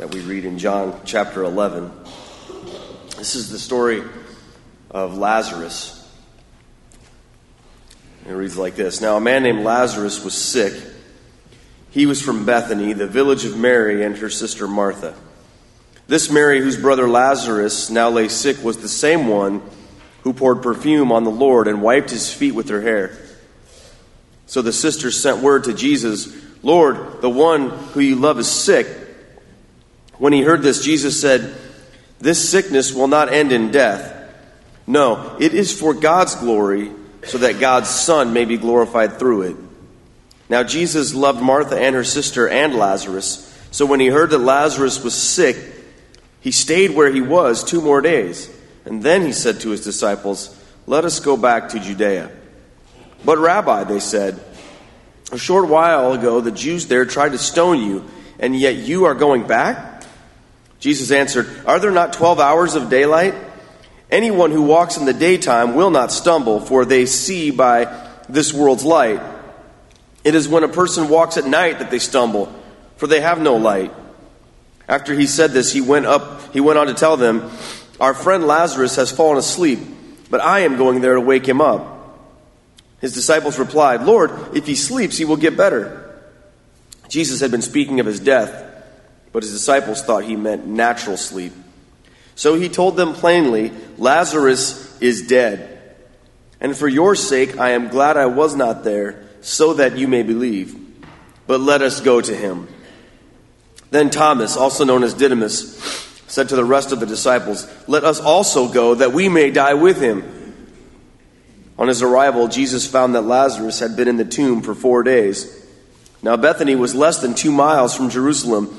that we read in John chapter 11. This is the story of Lazarus. It reads like this Now, a man named Lazarus was sick. He was from Bethany, the village of Mary and her sister Martha. This Mary, whose brother Lazarus now lay sick, was the same one who poured perfume on the Lord and wiped his feet with her hair. So the sisters sent word to Jesus, Lord, the one who you love is sick. When he heard this, Jesus said, This sickness will not end in death. No, it is for God's glory, so that God's Son may be glorified through it. Now, Jesus loved Martha and her sister and Lazarus. So when he heard that Lazarus was sick, he stayed where he was two more days. And then he said to his disciples, Let us go back to Judea. But, Rabbi, they said, a short while ago the Jews there tried to stone you, and yet you are going back? Jesus answered, Are there not twelve hours of daylight? Anyone who walks in the daytime will not stumble, for they see by this world's light. It is when a person walks at night that they stumble, for they have no light. After he said this, he went up, he went on to tell them, Our friend Lazarus has fallen asleep, but I am going there to wake him up. His disciples replied, Lord, if he sleeps, he will get better. Jesus had been speaking of his death, but his disciples thought he meant natural sleep. So he told them plainly, Lazarus is dead. And for your sake, I am glad I was not there, so that you may believe. But let us go to him. Then Thomas, also known as Didymus, said to the rest of the disciples, Let us also go, that we may die with him. On his arrival, Jesus found that Lazarus had been in the tomb for four days. Now, Bethany was less than two miles from Jerusalem,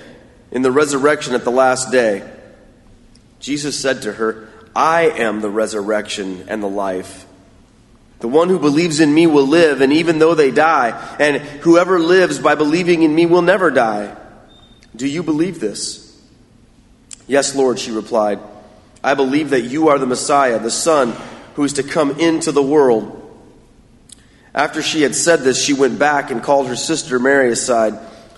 in the resurrection at the last day. Jesus said to her, I am the resurrection and the life. The one who believes in me will live, and even though they die, and whoever lives by believing in me will never die. Do you believe this? Yes, Lord, she replied. I believe that you are the Messiah, the Son who is to come into the world. After she had said this, she went back and called her sister Mary aside.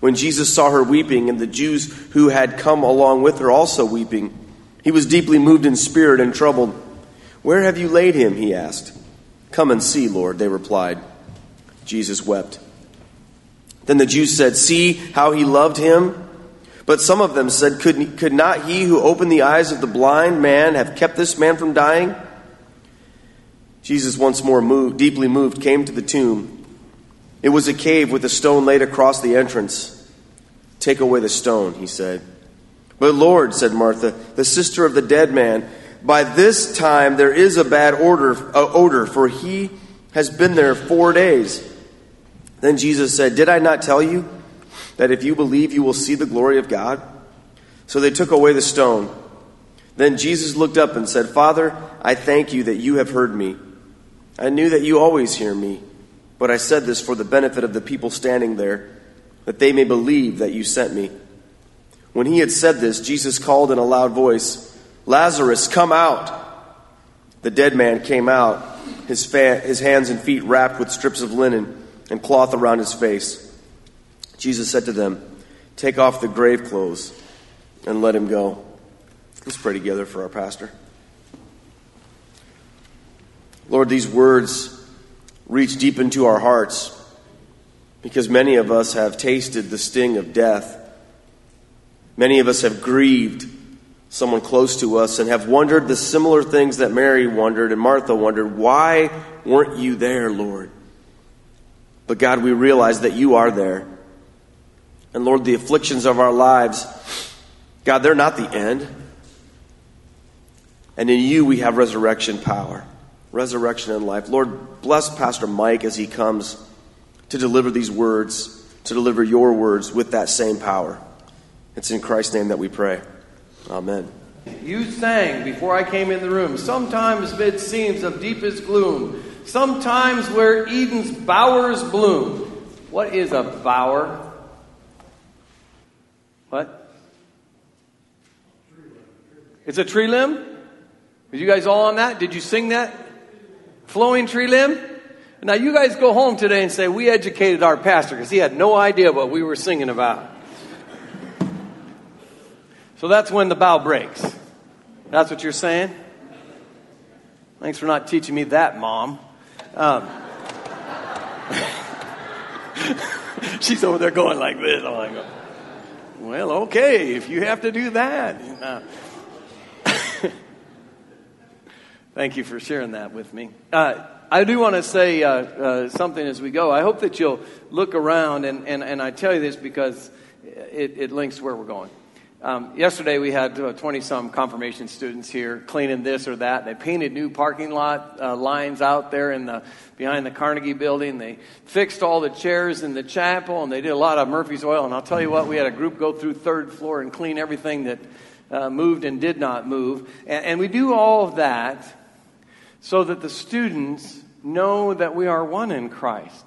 When Jesus saw her weeping, and the Jews who had come along with her also weeping, he was deeply moved in spirit and troubled. Where have you laid him? he asked. Come and see, Lord, they replied. Jesus wept. Then the Jews said, See how he loved him? But some of them said, could, could not he who opened the eyes of the blind man have kept this man from dying? Jesus, once more moved, deeply moved, came to the tomb. It was a cave with a stone laid across the entrance. Take away the stone, he said. But Lord, said Martha, the sister of the dead man, by this time there is a bad odor, uh, odor, for he has been there four days. Then Jesus said, Did I not tell you? that if you believe, you will see the glory of God? So they took away the stone. Then Jesus looked up and said, Father, I thank you that you have heard me. I knew that you always hear me, but I said this for the benefit of the people standing there, that they may believe that you sent me. When he had said this, Jesus called in a loud voice, Lazarus, come out. The dead man came out, his, fa- his hands and feet wrapped with strips of linen and cloth around his face. Jesus said to them, Take off the grave clothes and let him go. Let's pray together for our pastor. Lord, these words reach deep into our hearts because many of us have tasted the sting of death. Many of us have grieved someone close to us, and have wondered the similar things that Mary wondered and Martha wondered. Why weren't you there, Lord? But God, we realize that you are there. And Lord, the afflictions of our lives, God, they're not the end. And in you we have resurrection power, resurrection and life. Lord, bless Pastor Mike as he comes to deliver these words, to deliver your words with that same power. It's in Christ's name that we pray. Amen. You sang before I came in the room, sometimes mid scenes of deepest gloom, sometimes where Eden's bowers bloom. What is a bower? What? It's a tree limb? Are you guys all on that? Did you sing that? Flowing tree limb? Now you guys go home today and say, We educated our pastor because he had no idea what we were singing about. So that's when the bow breaks. That's what you're saying? Thanks for not teaching me that, Mom. Um, she's over there going like this. I'm like, well, okay, if you have to do that. Uh, thank you for sharing that with me. Uh, I do want to say uh, uh, something as we go. I hope that you'll look around, and, and, and I tell you this because it, it links where we're going. Um, yesterday we had 20 uh, some confirmation students here cleaning this or that. They painted new parking lot uh, lines out there in the, behind the Carnegie building. They fixed all the chairs in the chapel and they did a lot of Murphy's oil. And I'll tell you what, we had a group go through third floor and clean everything that uh, moved and did not move. And, and we do all of that so that the students know that we are one in Christ.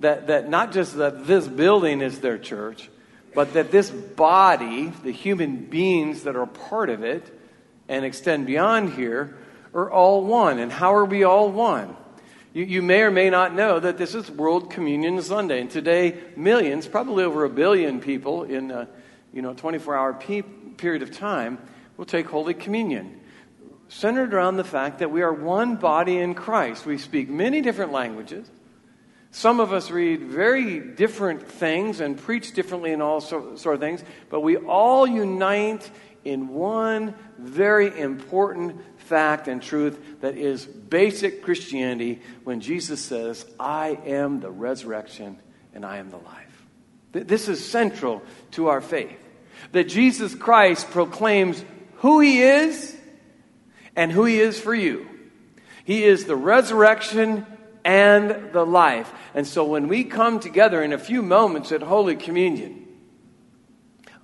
That, that not just that this building is their church, but that this body, the human beings that are part of it and extend beyond here, are all one. And how are we all one? You, you may or may not know that this is World Communion Sunday, and today millions, probably over a billion people in a you know 24-hour pe- period of time, will take Holy Communion, centered around the fact that we are one body in Christ. We speak many different languages. Some of us read very different things and preach differently in all sort of things, but we all unite in one very important fact and truth that is basic Christianity when Jesus says, I am the resurrection and I am the life. This is central to our faith. That Jesus Christ proclaims who he is and who he is for you. He is the resurrection and the life. And so when we come together in a few moments at Holy Communion,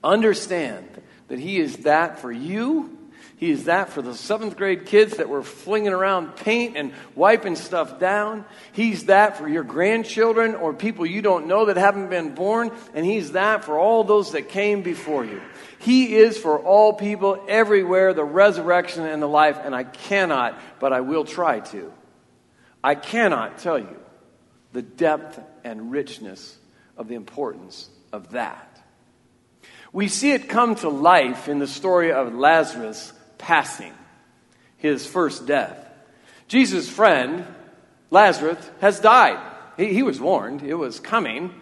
understand that He is that for you. He is that for the seventh grade kids that were flinging around paint and wiping stuff down. He's that for your grandchildren or people you don't know that haven't been born. And He's that for all those that came before you. He is for all people everywhere the resurrection and the life. And I cannot, but I will try to I cannot tell you the depth and richness of the importance of that. We see it come to life in the story of Lazarus passing his first death. Jesus' friend, Lazarus, has died. He, he, was warned, it was coming.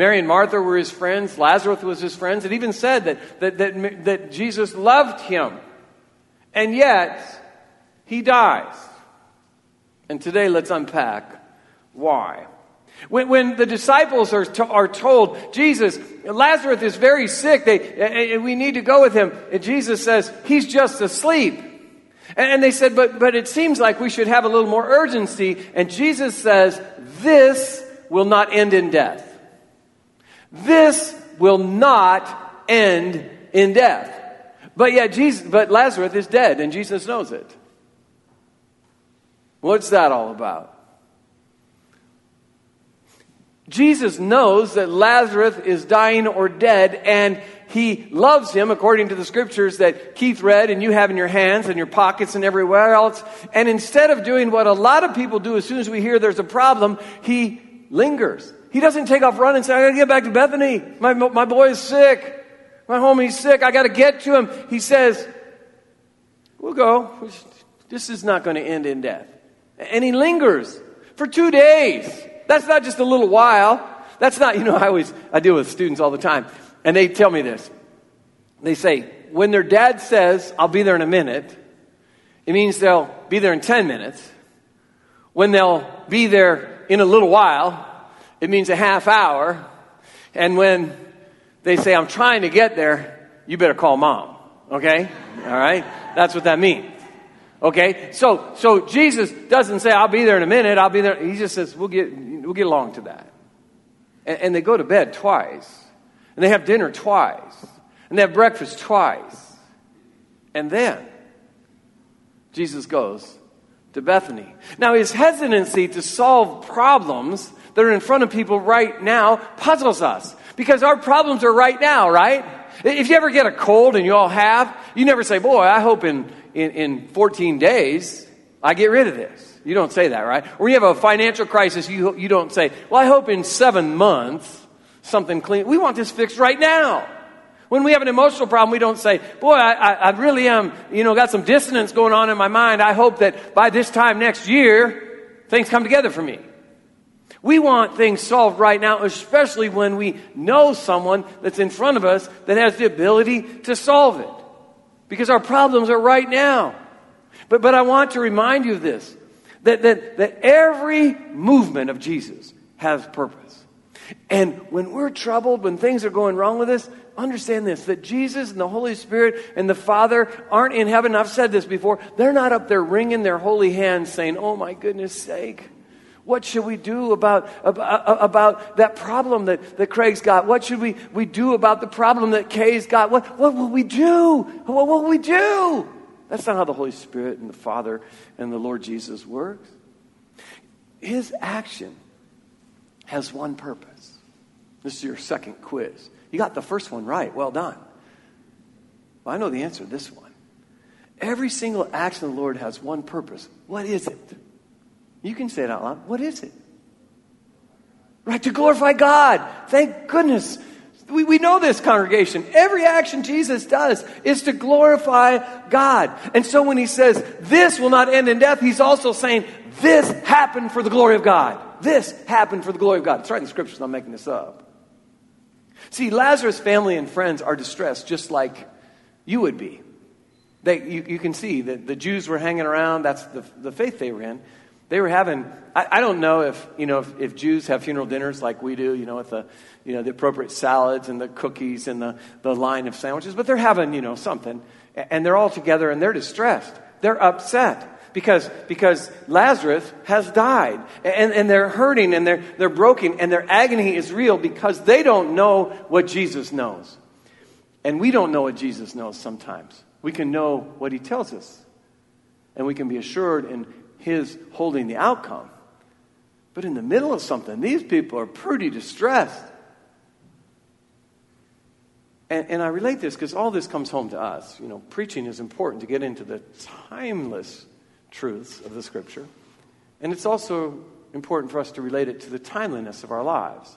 Mary and Martha were his friends, Lazarus was his friends. It even said that, that, that, that Jesus loved him. And yet, he dies. And today, let's unpack why. When, when the disciples are, to, are told, Jesus, Lazarus is very sick, they, we need to go with him, and Jesus says, he's just asleep. And they said, but, but it seems like we should have a little more urgency. And Jesus says, this will not end in death. This will not end in death. But yet Jesus, but Lazarus is dead and Jesus knows it. What's that all about? Jesus knows that Lazarus is dying or dead, and he loves him according to the scriptures that Keith read and you have in your hands and your pockets and everywhere else. And instead of doing what a lot of people do as soon as we hear there's a problem, he lingers. He doesn't take off running and say, I gotta get back to Bethany. My, my boy is sick. My homie's sick. I gotta get to him. He says, We'll go. This is not to end in death. And he lingers for two days. That's not just a little while. That's not, you know, I always, I deal with students all the time, and they tell me this. They say, when their dad says, I'll be there in a minute, it means they'll be there in 10 minutes. When they'll be there in a little while, it means a half hour. And when they say, I'm trying to get there, you better call mom. Okay? All right? That's what that means. Okay? So, so Jesus doesn't say, I'll be there in a minute, I'll be there. He just says, we'll get, we'll get along to that. And, and they go to bed twice. And they have dinner twice. And they have breakfast twice. And then Jesus goes to Bethany. Now, his hesitancy to solve problems that are in front of people right now puzzles us because our problems are right now, right? If you ever get a cold, and you all have, you never say, Boy, I hope in, in, in 14 days I get rid of this. You don't say that, right? Or you have a financial crisis, you, you don't say, Well, I hope in seven months something clean. We want this fixed right now. When we have an emotional problem, we don't say, Boy, I, I, I really am, you know, got some dissonance going on in my mind. I hope that by this time next year, things come together for me. We want things solved right now, especially when we know someone that's in front of us that has the ability to solve it. Because our problems are right now. But, but I want to remind you of this that, that, that every movement of Jesus has purpose. And when we're troubled, when things are going wrong with us, understand this that Jesus and the Holy Spirit and the Father aren't in heaven. I've said this before. They're not up there wringing their holy hands saying, Oh my goodness sake. What should we do about, about, about that problem that, that Craig's got? What should we, we do about the problem that Kay's got? What, what will we do? What will we do? That's not how the Holy Spirit and the Father and the Lord Jesus works. His action has one purpose. This is your second quiz. You got the first one right. Well done. Well, I know the answer to this one. Every single action of the Lord has one purpose. What is it? You can say it out loud. What is it? Right, to glorify God. Thank goodness. We, we know this congregation. Every action Jesus does is to glorify God. And so when he says, this will not end in death, he's also saying, this happened for the glory of God. This happened for the glory of God. It's right in the scriptures, I'm making this up. See, Lazarus' family and friends are distressed just like you would be. They, you, you can see that the Jews were hanging around, that's the, the faith they were in. They were having, I, I don't know if, you know, if, if, Jews have funeral dinners like we do, you know, with the, you know, the appropriate salads and the cookies and the, the line of sandwiches, but they're having, you know, something. And they're all together and they're distressed. They're upset because, because Lazarus has died. And, and they're hurting and they're, they're broken and their agony is real because they don't know what Jesus knows. And we don't know what Jesus knows sometimes. We can know what he tells us. And we can be assured in his holding the outcome. But in the middle of something, these people are pretty distressed. And, and I relate this because all this comes home to us. You know, preaching is important to get into the timeless truths of the scripture. And it's also important for us to relate it to the timeliness of our lives.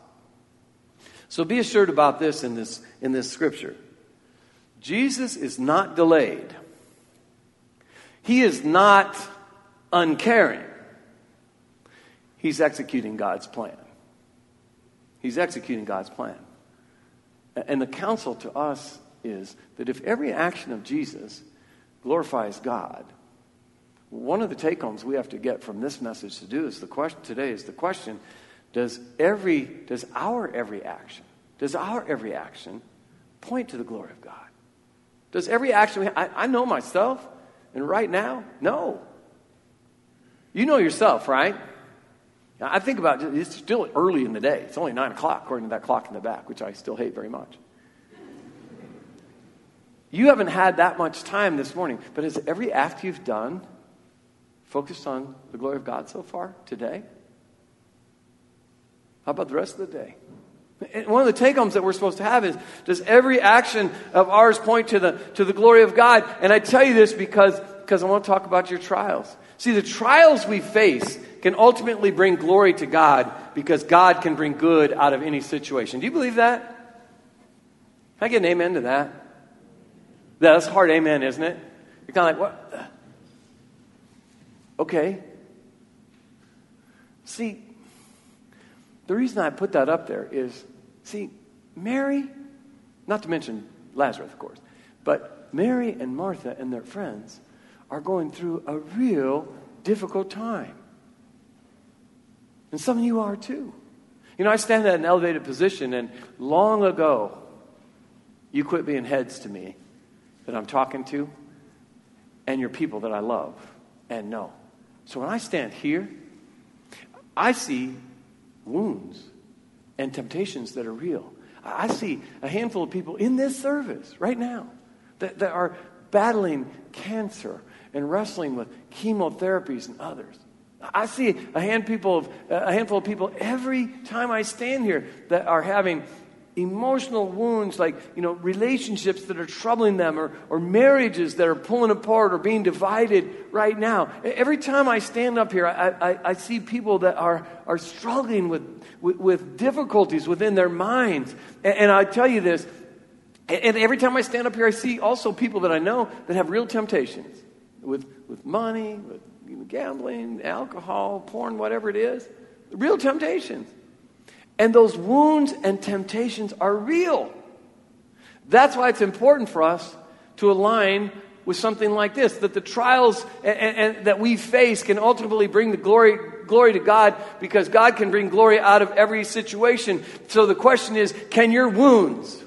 So be assured about this in this, in this scripture. Jesus is not delayed. He is not uncaring. He's executing God's plan. He's executing God's plan. And the counsel to us is that if every action of Jesus glorifies God, one of the take homes we have to get from this message to do is the question today is the question does every does our every action does our every action point to the glory of god does every action I, I know myself and right now no you know yourself right i think about it, it's still early in the day it's only nine o'clock according to that clock in the back which i still hate very much you haven't had that much time this morning but has every act you've done focused on the glory of God so far today? How about the rest of the day? And one of the take homes that we're supposed to have is does every action of ours point to the, to the glory of God? And I tell you this because, because I want to talk about your trials. See, the trials we face can ultimately bring glory to God because God can bring good out of any situation. Do you believe that? Can I get an amen to that? That's hard amen, isn't it? You're kind of like, what? Okay. See, the reason I put that up there is see, Mary, not to mention Lazarus, of course, but Mary and Martha and their friends are going through a real difficult time. And some of you are too. You know, I stand at an elevated position, and long ago, you quit being heads to me that I'm talking to, and you're people that I love and know. So when I stand here, I see wounds and temptations that are real. I see a handful of people in this service right now that, that are battling cancer and wrestling with chemotherapies and others. I see a, hand people of, a handful of people every time I stand here that are having emotional wounds like you know relationships that are troubling them or, or marriages that are pulling apart or being divided right now. Every time i stand up here i, I, I see people that are, are struggling with, with, with difficulties within their minds. And, and i tell you this and every time i stand up here i see also people that i know that have real temptations with, with money with gambling, alcohol, porn, whatever it is. Real temptations. And those wounds and temptations are real. That's why it's important for us to align with something like this that the trials and, and, that we face can ultimately bring the glory, glory to God because God can bring glory out of every situation. So the question is can your wounds,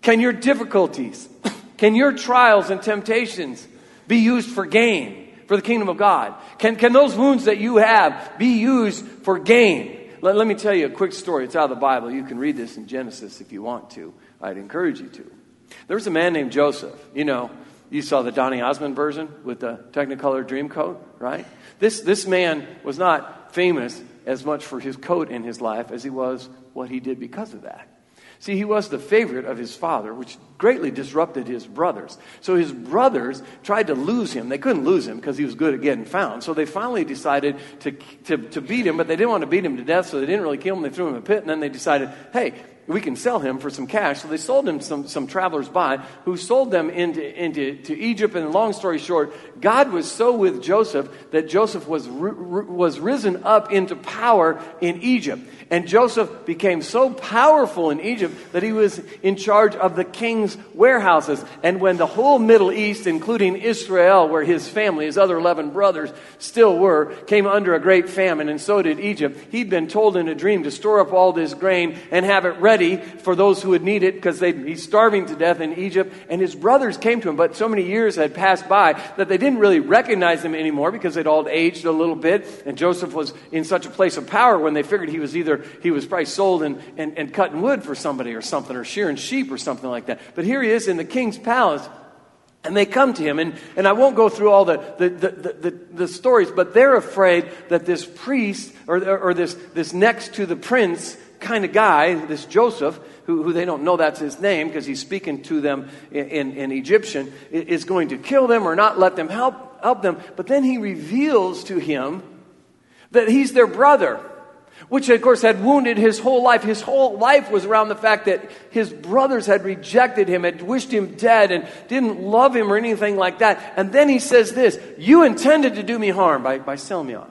can your difficulties, can your trials and temptations be used for gain? for the kingdom of God? Can, can those wounds that you have be used for gain? Let, let me tell you a quick story. It's out of the Bible. You can read this in Genesis if you want to. I'd encourage you to. There was a man named Joseph. You know, you saw the Donny Osmond version with the Technicolor dream coat, right? This, this man was not famous as much for his coat in his life as he was what he did because of that. See, he was the favorite of his father, which greatly disrupted his brothers. So his brothers tried to lose him. They couldn't lose him because he was good at getting found. So they finally decided to, to, to beat him, but they didn't want to beat him to death, so they didn't really kill him. They threw him in a pit, and then they decided, hey, we can sell him for some cash. So they sold him some, some travelers by who sold them into, into to Egypt. And long story short, God was so with Joseph that Joseph was, was risen up into power in Egypt. And Joseph became so powerful in Egypt that he was in charge of the king's warehouses. And when the whole Middle East, including Israel, where his family, his other 11 brothers, still were, came under a great famine, and so did Egypt, he'd been told in a dream to store up all this grain and have it ready ready for those who would need it because he's starving to death in Egypt. And his brothers came to him, but so many years had passed by that they didn't really recognize him anymore because they'd all aged a little bit. And Joseph was in such a place of power when they figured he was either, he was probably sold and, and, and cutting wood for somebody or something, or shearing sheep or something like that. But here he is in the king's palace. And they come to him, and, and I won't go through all the, the, the, the, stories, but they're afraid that this priest or, or this, this next to the prince kind of guy, this Joseph, who, who they don't know that's his name because he's speaking to them in, in, in, Egyptian, is going to kill them or not let them help, help them. But then he reveals to him that he's their brother, which of course had wounded his whole life. His whole life was around the fact that his brothers had rejected him, had wished him dead, and didn't love him or anything like that. And then he says this You intended to do me harm by, by selling me off.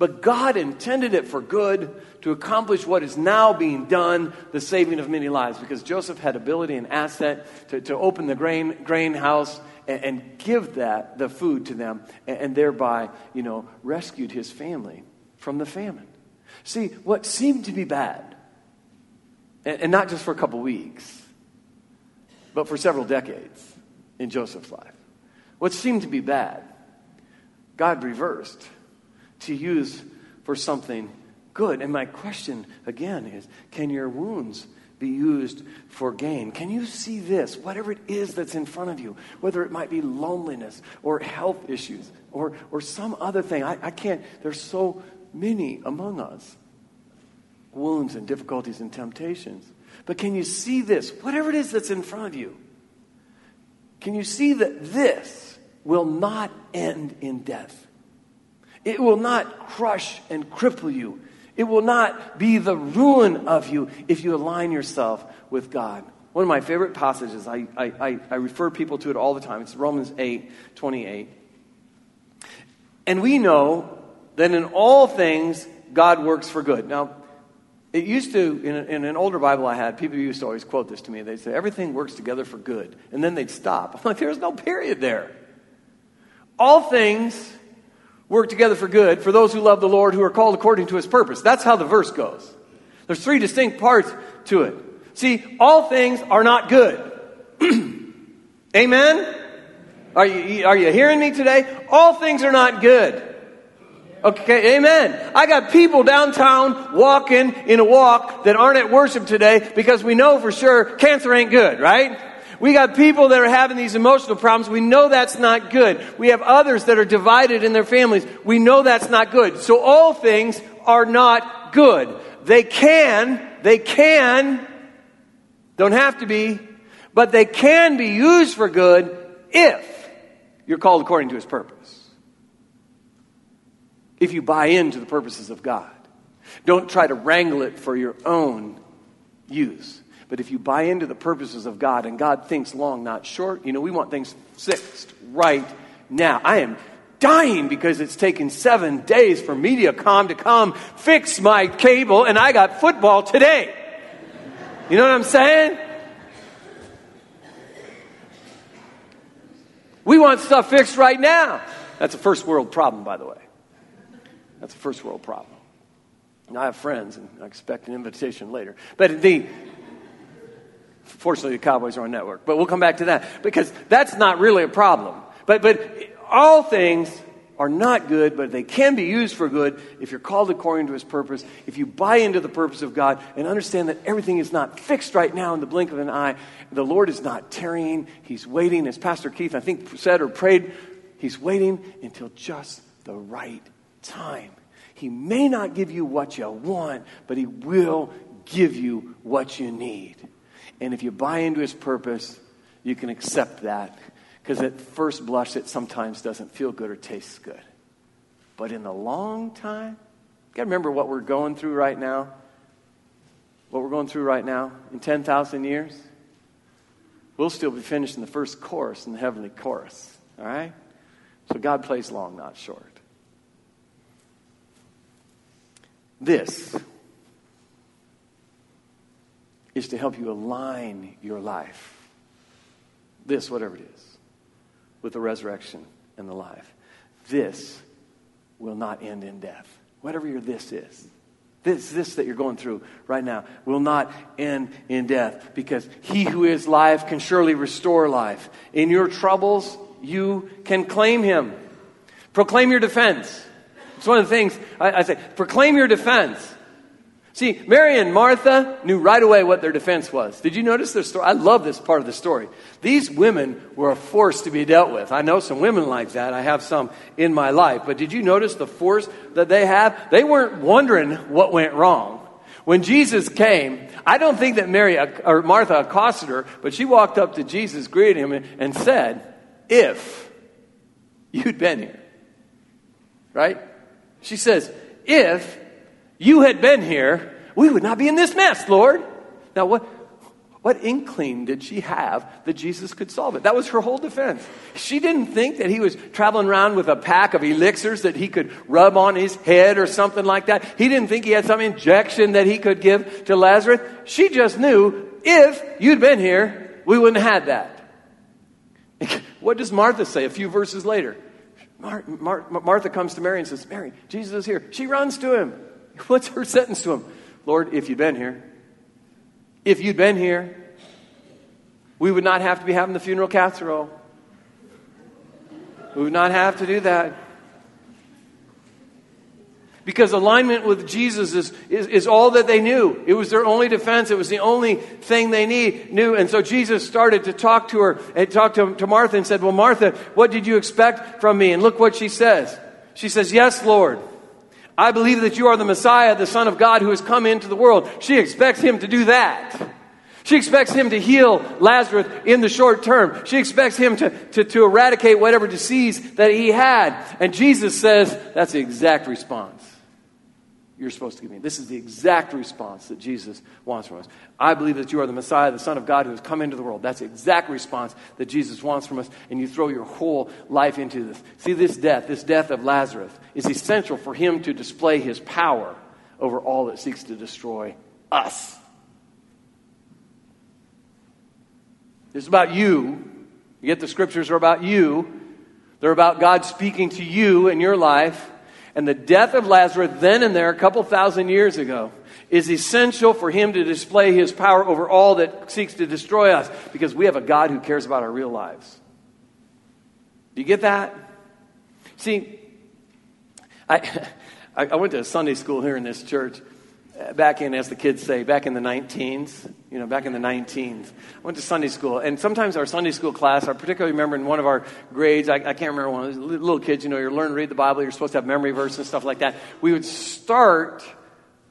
But God intended it for good to accomplish what is now being done, the saving of many lives. Because Joseph had ability and asset to, to open the grain, grain house and, and give that, the food to them, and, and thereby, you know, rescued his family from the famine. See, what seemed to be bad, and, and not just for a couple weeks, but for several decades in Joseph's life, what seemed to be bad, God reversed to use for something good. And my question again is can your wounds be used for gain? Can you see this, whatever it is that's in front of you, whether it might be loneliness or health issues or, or some other thing? I, I can't, there's so many among us wounds and difficulties and temptations. But can you see this, whatever it is that's in front of you? Can you see that this will not end in death? It will not crush and cripple you. It will not be the ruin of you if you align yourself with God. One of my favorite passages, I, I, I, refer people to it all the time. It's Romans 8 28. And we know that in all things, God works for good. Now, It used to, in, in, an older Bible I had, people used to always quote this to me. They'd say, everything works together for good. And then they'd stop. I'm like, there's no period there. All things work together for good for those who love the Lord, who are called according to his purpose. That's how the verse goes. There's three distinct parts to it. See, all things are not good. Amen? Are you, are you hearing me today? All things are not good. Okay, amen. I got people downtown walking in a walk that aren't at worship today because we know for sure cancer ain't good, right? We got people that are having these emotional problems. We know that's not good. We have others that are divided in their families. We know that's not good. So all things are not good. They can, they can, don't have to be, but they can be used for good if you're called according to his purpose if you buy into the purposes of God. Don't try to wrangle it for your own use. But if you buy into the purposes of God and God thinks long, not short, you know, we want things fixed right now. I am dying because it's taken seven days for Mediacom to come fix my cable and I got football today. You know what I'm saying? We want stuff fixed right now. That's a first world problem, by the way. That's a first world problem. I have friends, and I expect an invitation later. But the, fortunately, the Cowboys are on network. But we'll come back to that because that's not really a problem. But, but all things are not good, but they can be used for good if you're called according to His purpose, if you buy into the purpose of God and understand that everything is not fixed right now in the blink of an eye. The Lord is not tarrying, He's waiting. As Pastor Keith, I think, said or prayed, He's waiting until just the right time. He may not give you what you want, but He will give you what you need. And if you buy into His purpose, you can accept that. Because at first blush, it sometimes doesn't feel good or tastes good. But in the long time, you got to remember what we're going through right now. What we're going through right now in 10,000 years, we'll still be finishing the first chorus in the heavenly chorus. All right? So God plays long, not short. This is to help you align your life, this, whatever it is, with the resurrection and the life. This will not end in death. Whatever your this is. This, this that you're going through right now will not end in death because he who is life can surely restore life. In your troubles, you can claim him. Proclaim your defense. It's one of the things I, I say proclaim your defense. See, Mary and Martha knew right away what their defense was. Did you notice their story? I love this part of the story. These women were a force to be dealt with. I know some women like that. I have some in my life. But did you notice the force that they have? They weren't wondering what went wrong. When Jesus came, I don't think that Mary or Martha accosted her, but she walked up to Jesus, greeted him, and said, If you'd been here. Right? She says, If you had been here, we would not be in this mess, Lord. Now, what, what inkling did she have that Jesus could solve it? That was her whole defense. She didn't think that he was traveling around with a pack of elixirs that he could rub on his head or something like that. He didn't think he had some injection that he could give to Lazarus. She just knew if you'd been here, we wouldn't have had that. What does Martha say a few verses later? Mar- Mar- Martha comes to Mary and says, Mary, Jesus is here. She runs to him. What's her sentence to him? Lord, if you'd been here, if you'd been here, we would not have to be having the funeral casserole. We would not have to do that. Because alignment with Jesus is, is, is, all that they knew. It was their only defense. It was the only thing they need, knew. And so Jesus started to talk to her and talked to, to Martha and said, Well, Martha, what did you expect from me? And look what she says. She says, Yes, Lord. I believe that you are the Messiah, the Son of God who has come into the world. She expects him to do that. She expects him to heal Lazarus in the short term. She expects him to, to, to eradicate whatever disease that he had. And Jesus says that's the exact response you're supposed to give me. This is the exact response that Jesus wants from us. I believe that you are the Messiah, the Son of God who has come into the world. That's the exact response that Jesus wants from us, and you throw your whole life into this. See, this death, this death of Lazarus, is essential for him to display his power over all that seeks to destroy us. It's about you. Yet the scriptures are about you. They're about God speaking to you in your life. And the death of Lazarus, then and there, a couple thousand years ago, is essential for him to display his power over all that seeks to destroy us because we have a God who cares about our real lives. Do you get that? See, I, I went to Sunday school here in this church back in, as the kids say, back in the 19s, you know, back in the 19s. I went to Sunday school, and sometimes our Sunday school class, I particularly remember in one of our grades, I, I can't remember one little kids, you know, you're learning to read the Bible, you're supposed to have memory verses and stuff like that. We would start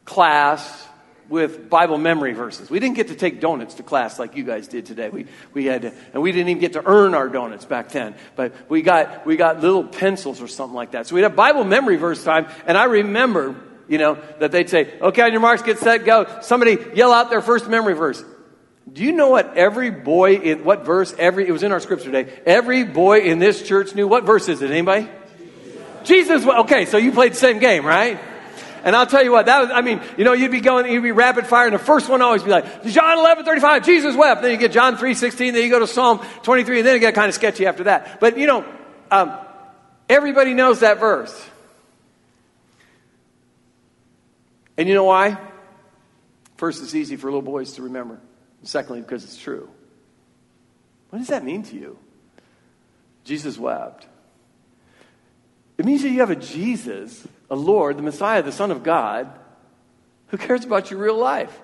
class with Bible memory verses. We didn't get to take donuts to class like you guys did today. We, we had to, and we didn't even get to earn our donuts back then. But we got, we got little pencils or something like that. So we had Bible memory verse time, and I remember you know, that they'd say, okay, on your marks, get set, go. Somebody yell out their first memory verse. Do you know what every boy in, what verse, every, it was in our scripture today, every boy in this church knew? What verse is it? Anybody? Jesus. Okay, so you played the same game, right? And I'll tell you what, that was, I mean, you know, you'd be going, you'd be rapid fire, and the first one always be like, John 11, 35, Jesus wept. Then you get John 3, 16, then you go to Psalm 23, and then it get kind of sketchy after that. But, you know, um, everybody knows that verse. And you know why? First, it's easy for little boys to remember. Secondly, because it's true. What does that mean to you? Jesus wept. It means that you have a Jesus, a Lord, the Messiah, the Son of God, who cares about your real life.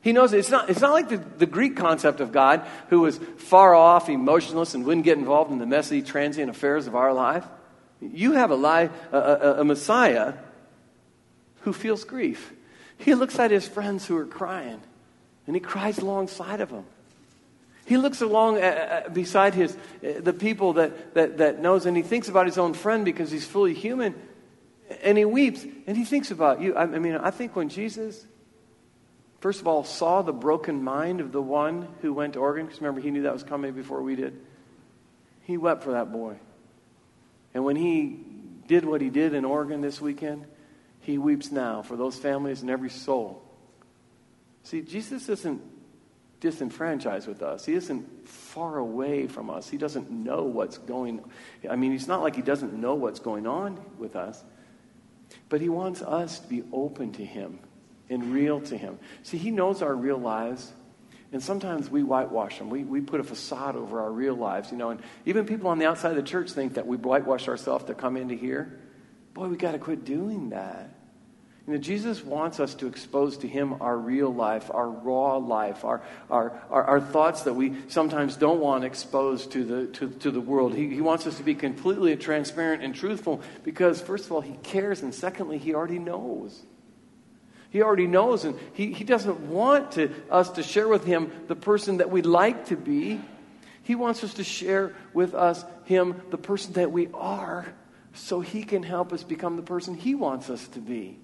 He knows it. it's not, it's not like the, the Greek concept of God who was far off, emotionless, and wouldn't get involved in the messy, transient affairs of our life. You have a, life, a, a, a Messiah who feels grief. He looks at his friends who are crying, and he cries alongside of them. He looks along uh, uh, beside his, uh, the people that, that, that knows, and he thinks about his own friend because he's fully human, and he weeps, and he thinks about you. I, I mean, I think when Jesus, first of all, saw the broken mind of the one who went to Oregon, because remember, he knew that was coming before we did, he wept for that boy. And when he did what he did in Oregon this weekend, he weeps now for those families and every soul. See, Jesus isn't disenfranchised with us. He isn't far away from us. He doesn't know what's going I mean, it's not like he doesn't know what's going on with us. But he wants us to be open to him and real to him. See, he knows our real lives. And sometimes we whitewash them. We, we put a facade over our real lives, you know. And even people on the outside of the church think that we whitewash ourselves to come into here. Boy, we got to quit doing that. You know, Jesus wants us to expose to him our real life, our raw life, our, our, our, our, thoughts that we sometimes don't want exposed to the, to, to the world. He, he wants us to be completely transparent and truthful because, first of all, he cares, and secondly, he already knows. He already knows, and he, he doesn't want to, us to share with him the person that we'd like to be. He wants us to share with us him the person that we are so he can help us become the person he wants us to be.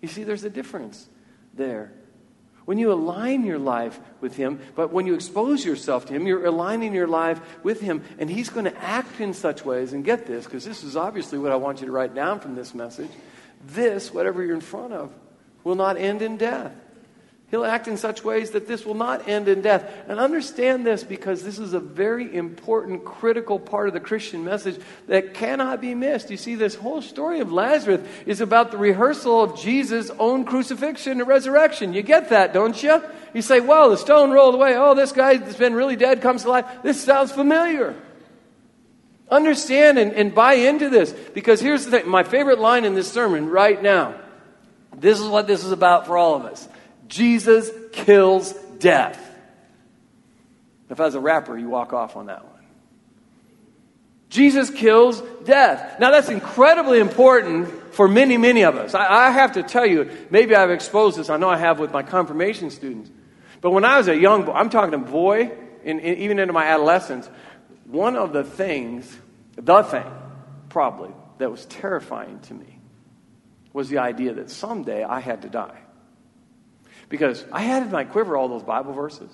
You see, there's a difference there. When you align your life with Him, but when you expose yourself to Him, you're aligning your life with Him, and He's going to act in such ways. And get this, because this is obviously what I want you to write down from this message. This, whatever you're in front of, will not end in death. He'll act in such ways that this will not end in death. And understand this because this is a very important, critical part of the Christian message that cannot be missed. You see, this whole story of Lazarus is about the rehearsal of Jesus' own crucifixion and resurrection. You get that, don't you? You say, well, the stone rolled away. Oh, this guy that's been really dead comes to life. This sounds familiar. Understand and, and buy into this because here's the thing my favorite line in this sermon right now. This is what this is about for all of us. Jesus kills death. If as a rapper, you walk off on that one. Jesus kills death. Now, that's incredibly important for many, many of us. I, I, have to tell you, maybe I've exposed this. I know I have with my confirmation students. But when I was a young boy, I'm talking a boy, in, in, even into my adolescence, one of the things, the thing, probably, that was terrifying to me was the idea that someday I had to die. Because I had in my quiver all those Bible verses.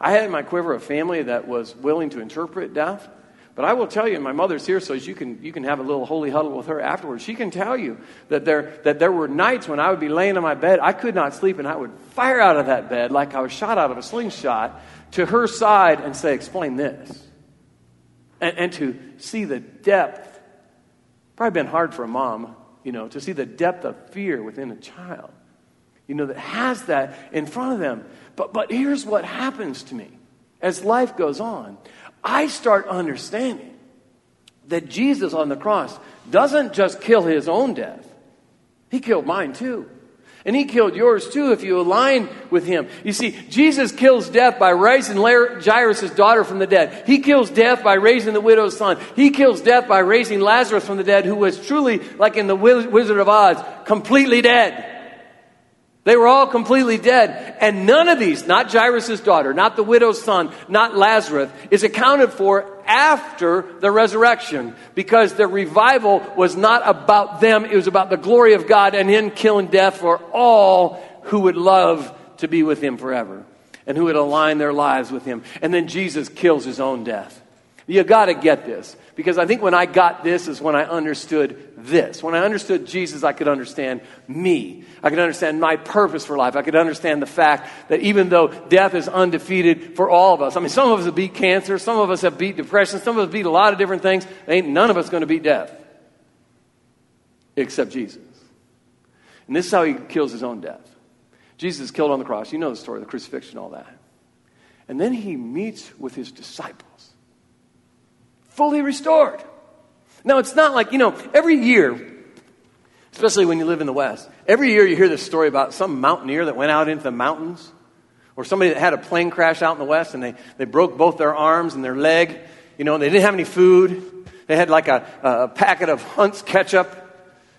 I had in my quiver a family that was willing to interpret death. But I will tell you, my mother's here, so you can, you can have a little holy huddle with her afterwards. She can tell you that there, that there were nights when I would be laying in my bed, I could not sleep, and I would fire out of that bed like I was shot out of a slingshot to her side and say, Explain this. And, and to see the depth. Probably been hard for a mom, you know, to see the depth of fear within a child, you know, that has that in front of them. But, but here's what happens to me as life goes on. I start understanding that Jesus on the cross doesn't just kill his own death, he killed mine too. And he killed yours too if you align with him. You see, Jesus kills death by raising Jairus' daughter from the dead. He kills death by raising the widow's son. He kills death by raising Lazarus from the dead, who was truly, like in the Wizard of Oz, completely dead. They were all completely dead. And none of these, not Jairus' daughter, not the widow's son, not Lazarus, is accounted for after the resurrection because the revival was not about them. It was about the glory of God and Him killing death for all who would love to be with Him forever and who would align their lives with Him. And then Jesus kills His own death. You got to get this. Because I think when I got this is when I understood this. When I understood Jesus, I could understand me. I could understand my purpose for life. I could understand the fact that even though death is undefeated for all of us, I mean, some of us have beat cancer, some of us have beat depression, some of us beat a lot of different things. Ain't none of us going to beat death except Jesus. And this is how he kills his own death. Jesus is killed on the cross. You know the story, of the crucifixion, all that. And then he meets with his disciples fully restored. Now, it's not like, you know, every year, especially when you live in the West, every year you hear this story about some mountaineer that went out into the mountains, or somebody that had a plane crash out in the West and they, they broke both their arms and their leg, you know, they didn't have any food. They had like a, a packet of Hunt's ketchup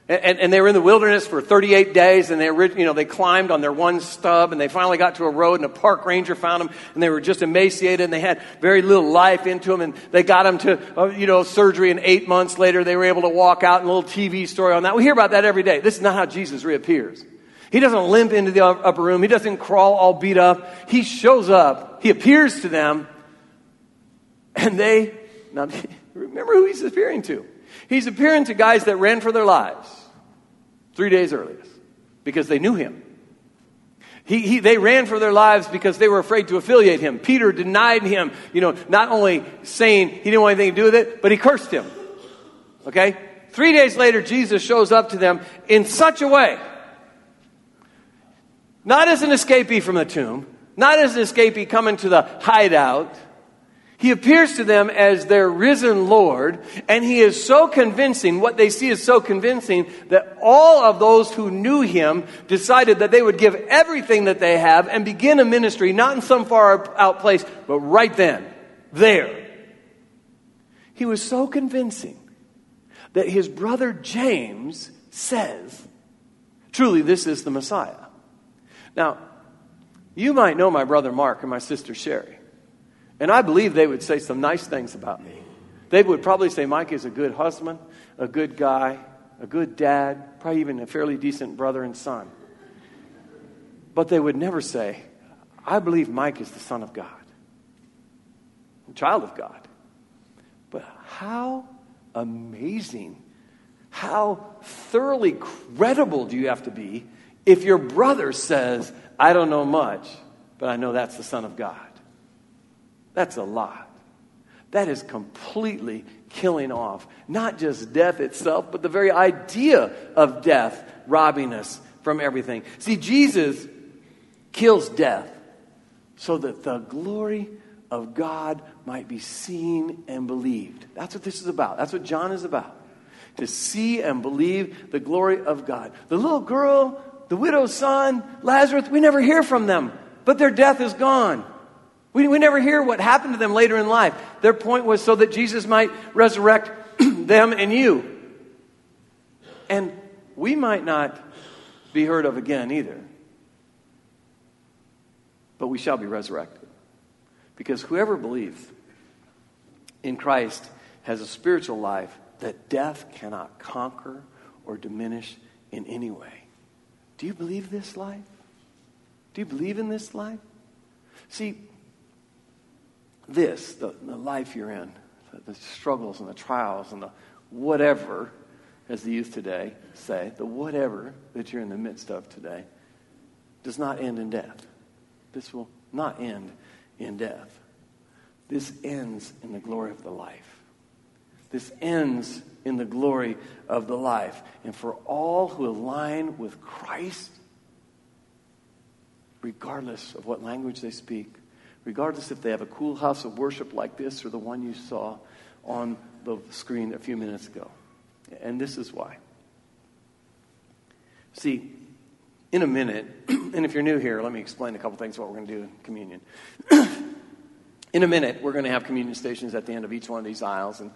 and, and, they were in the wilderness for 38 days, and they, you know, they climbed on their one stub, and they finally got to a road, and a park ranger found them, and they were just emaciated, and they had very little life into them, and they got them to, uh, you know, surgery, and eight months later, they were able to walk out, and a little TV story on that. We hear about that every day. This is not how Jesus reappears. He doesn't limp into the upper room. He doesn't crawl all beat up. He shows up. He appears to them, and they, now, remember who he's appearing to. He's appearing to guys that ran for their lives three days earlier because they knew him. He, he, they ran for their lives because they were afraid to affiliate him. Peter denied him, you know, not only saying he didn't want anything to do with it, but he cursed him. Okay? Three days later, Jesus shows up to them in such a way, not as an escapee from the tomb, not as an escapee coming to the hideout, he appears to them as their risen Lord, and he is so convincing, what they see is so convincing, that all of those who knew him decided that they would give everything that they have and begin a ministry, not in some far out place, but right then, there. He was so convincing that his brother James says, Truly, this is the Messiah. Now, you might know my brother Mark and my sister Sherry. And I believe they would say some nice things about me. They would probably say Mike is a good husband, a good guy, a good dad, probably even a fairly decent brother and son. But they would never say, I believe Mike is the Son of God, a child of God. But how amazing, how thoroughly credible do you have to be if your brother says, I don't know much, but I know that's the Son of God? That's a lot. That is completely killing off not just death itself, but the very idea of death robbing us from everything. See, Jesus kills death so that the glory of God might be seen and believed. That's what this is about. That's what John is about. To see and believe the glory of God. The little girl, the widow's son, Lazarus, we never hear from them, but their death is gone. We, we never hear what happened to them later in life. Their point was so that Jesus might resurrect them and you. And we might not be heard of again either. But we shall be resurrected. Because whoever believes in Christ has a spiritual life that death cannot conquer or diminish in any way. Do you believe this life? Do you believe in this life? See, this, the, the life you're in, the struggles and the trials and the whatever, as the youth today say, the whatever that you're in the midst of today does not end in death. This will not end in death. This ends in the glory of the life. This ends in the glory of the life. And for all who align with Christ, regardless of what language they speak, regardless if they have a cool house of worship like this or the one you saw on the screen a few minutes ago. And this is why. See, in a minute, and if you're new here, let me explain a couple things what we're going to do in communion. in a minute, we're going to have communion stations at the end of each one of these aisles. And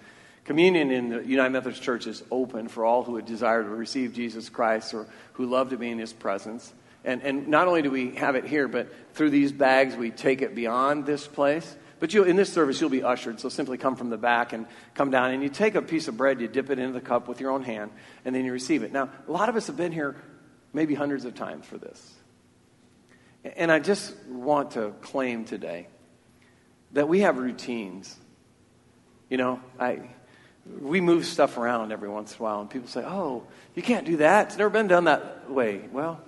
communion in the United Methodist Church is open for all who would desire to receive Jesus Christ or who love to be in his presence. And, and not only do we have it here, but through these bags, we take it beyond this place. But you in this service, you'll be ushered. So simply come from the back and come down. And you take a piece of bread, you dip it into the cup with your own hand, and then you receive it. Now, a lot of us have been here maybe hundreds of times for this. And I just want to claim today that we have routines. You know, I, we move stuff around every once in a while, and people say, Oh, you can't do that. It's never been done that way. Well,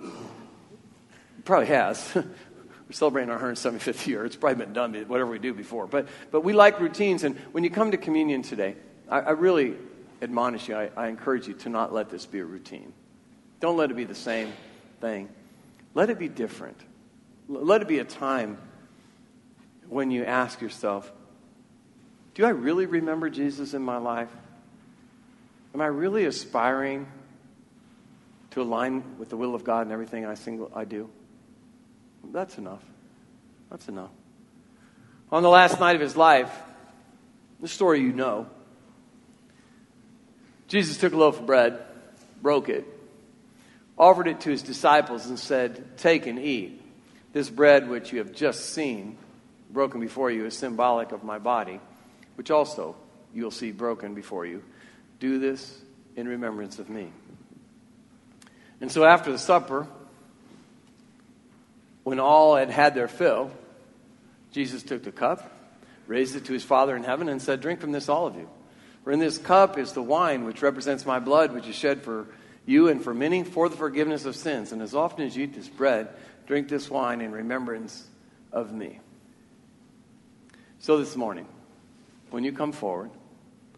probably has. We're celebrating our 175th year. It's probably been done, whatever we do before. But, but we like routines. And when you come to communion today, I, I really admonish you, I, I encourage you to not let this be a routine. Don't let it be the same thing. Let it be different. Let it be a time when you ask yourself, do I really remember Jesus in my life? Am I really aspiring to align with the will of God in everything I, single, I do? That's enough. That's enough. On the last night of his life, the story you know, Jesus took a loaf of bread, broke it, offered it to his disciples, and said, Take and eat. This bread which you have just seen broken before you is symbolic of my body, which also you'll see broken before you. Do this in remembrance of me. And so after the supper, when all had had their fill, Jesus took the cup, raised it to his Father in heaven, and said, Drink from this, all of you. For in this cup is the wine which represents my blood, which is shed for you and for many for the forgiveness of sins. And as often as you eat this bread, drink this wine in remembrance of me. So this morning, when you come forward,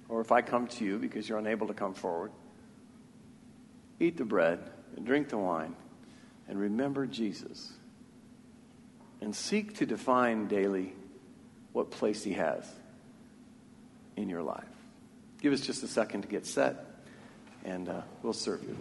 or if I come to you because you're unable to come forward, eat the bread and drink the wine and remember Jesus and seek to define daily what place he has in your life. Give us just a second to get set, and uh, we'll serve you.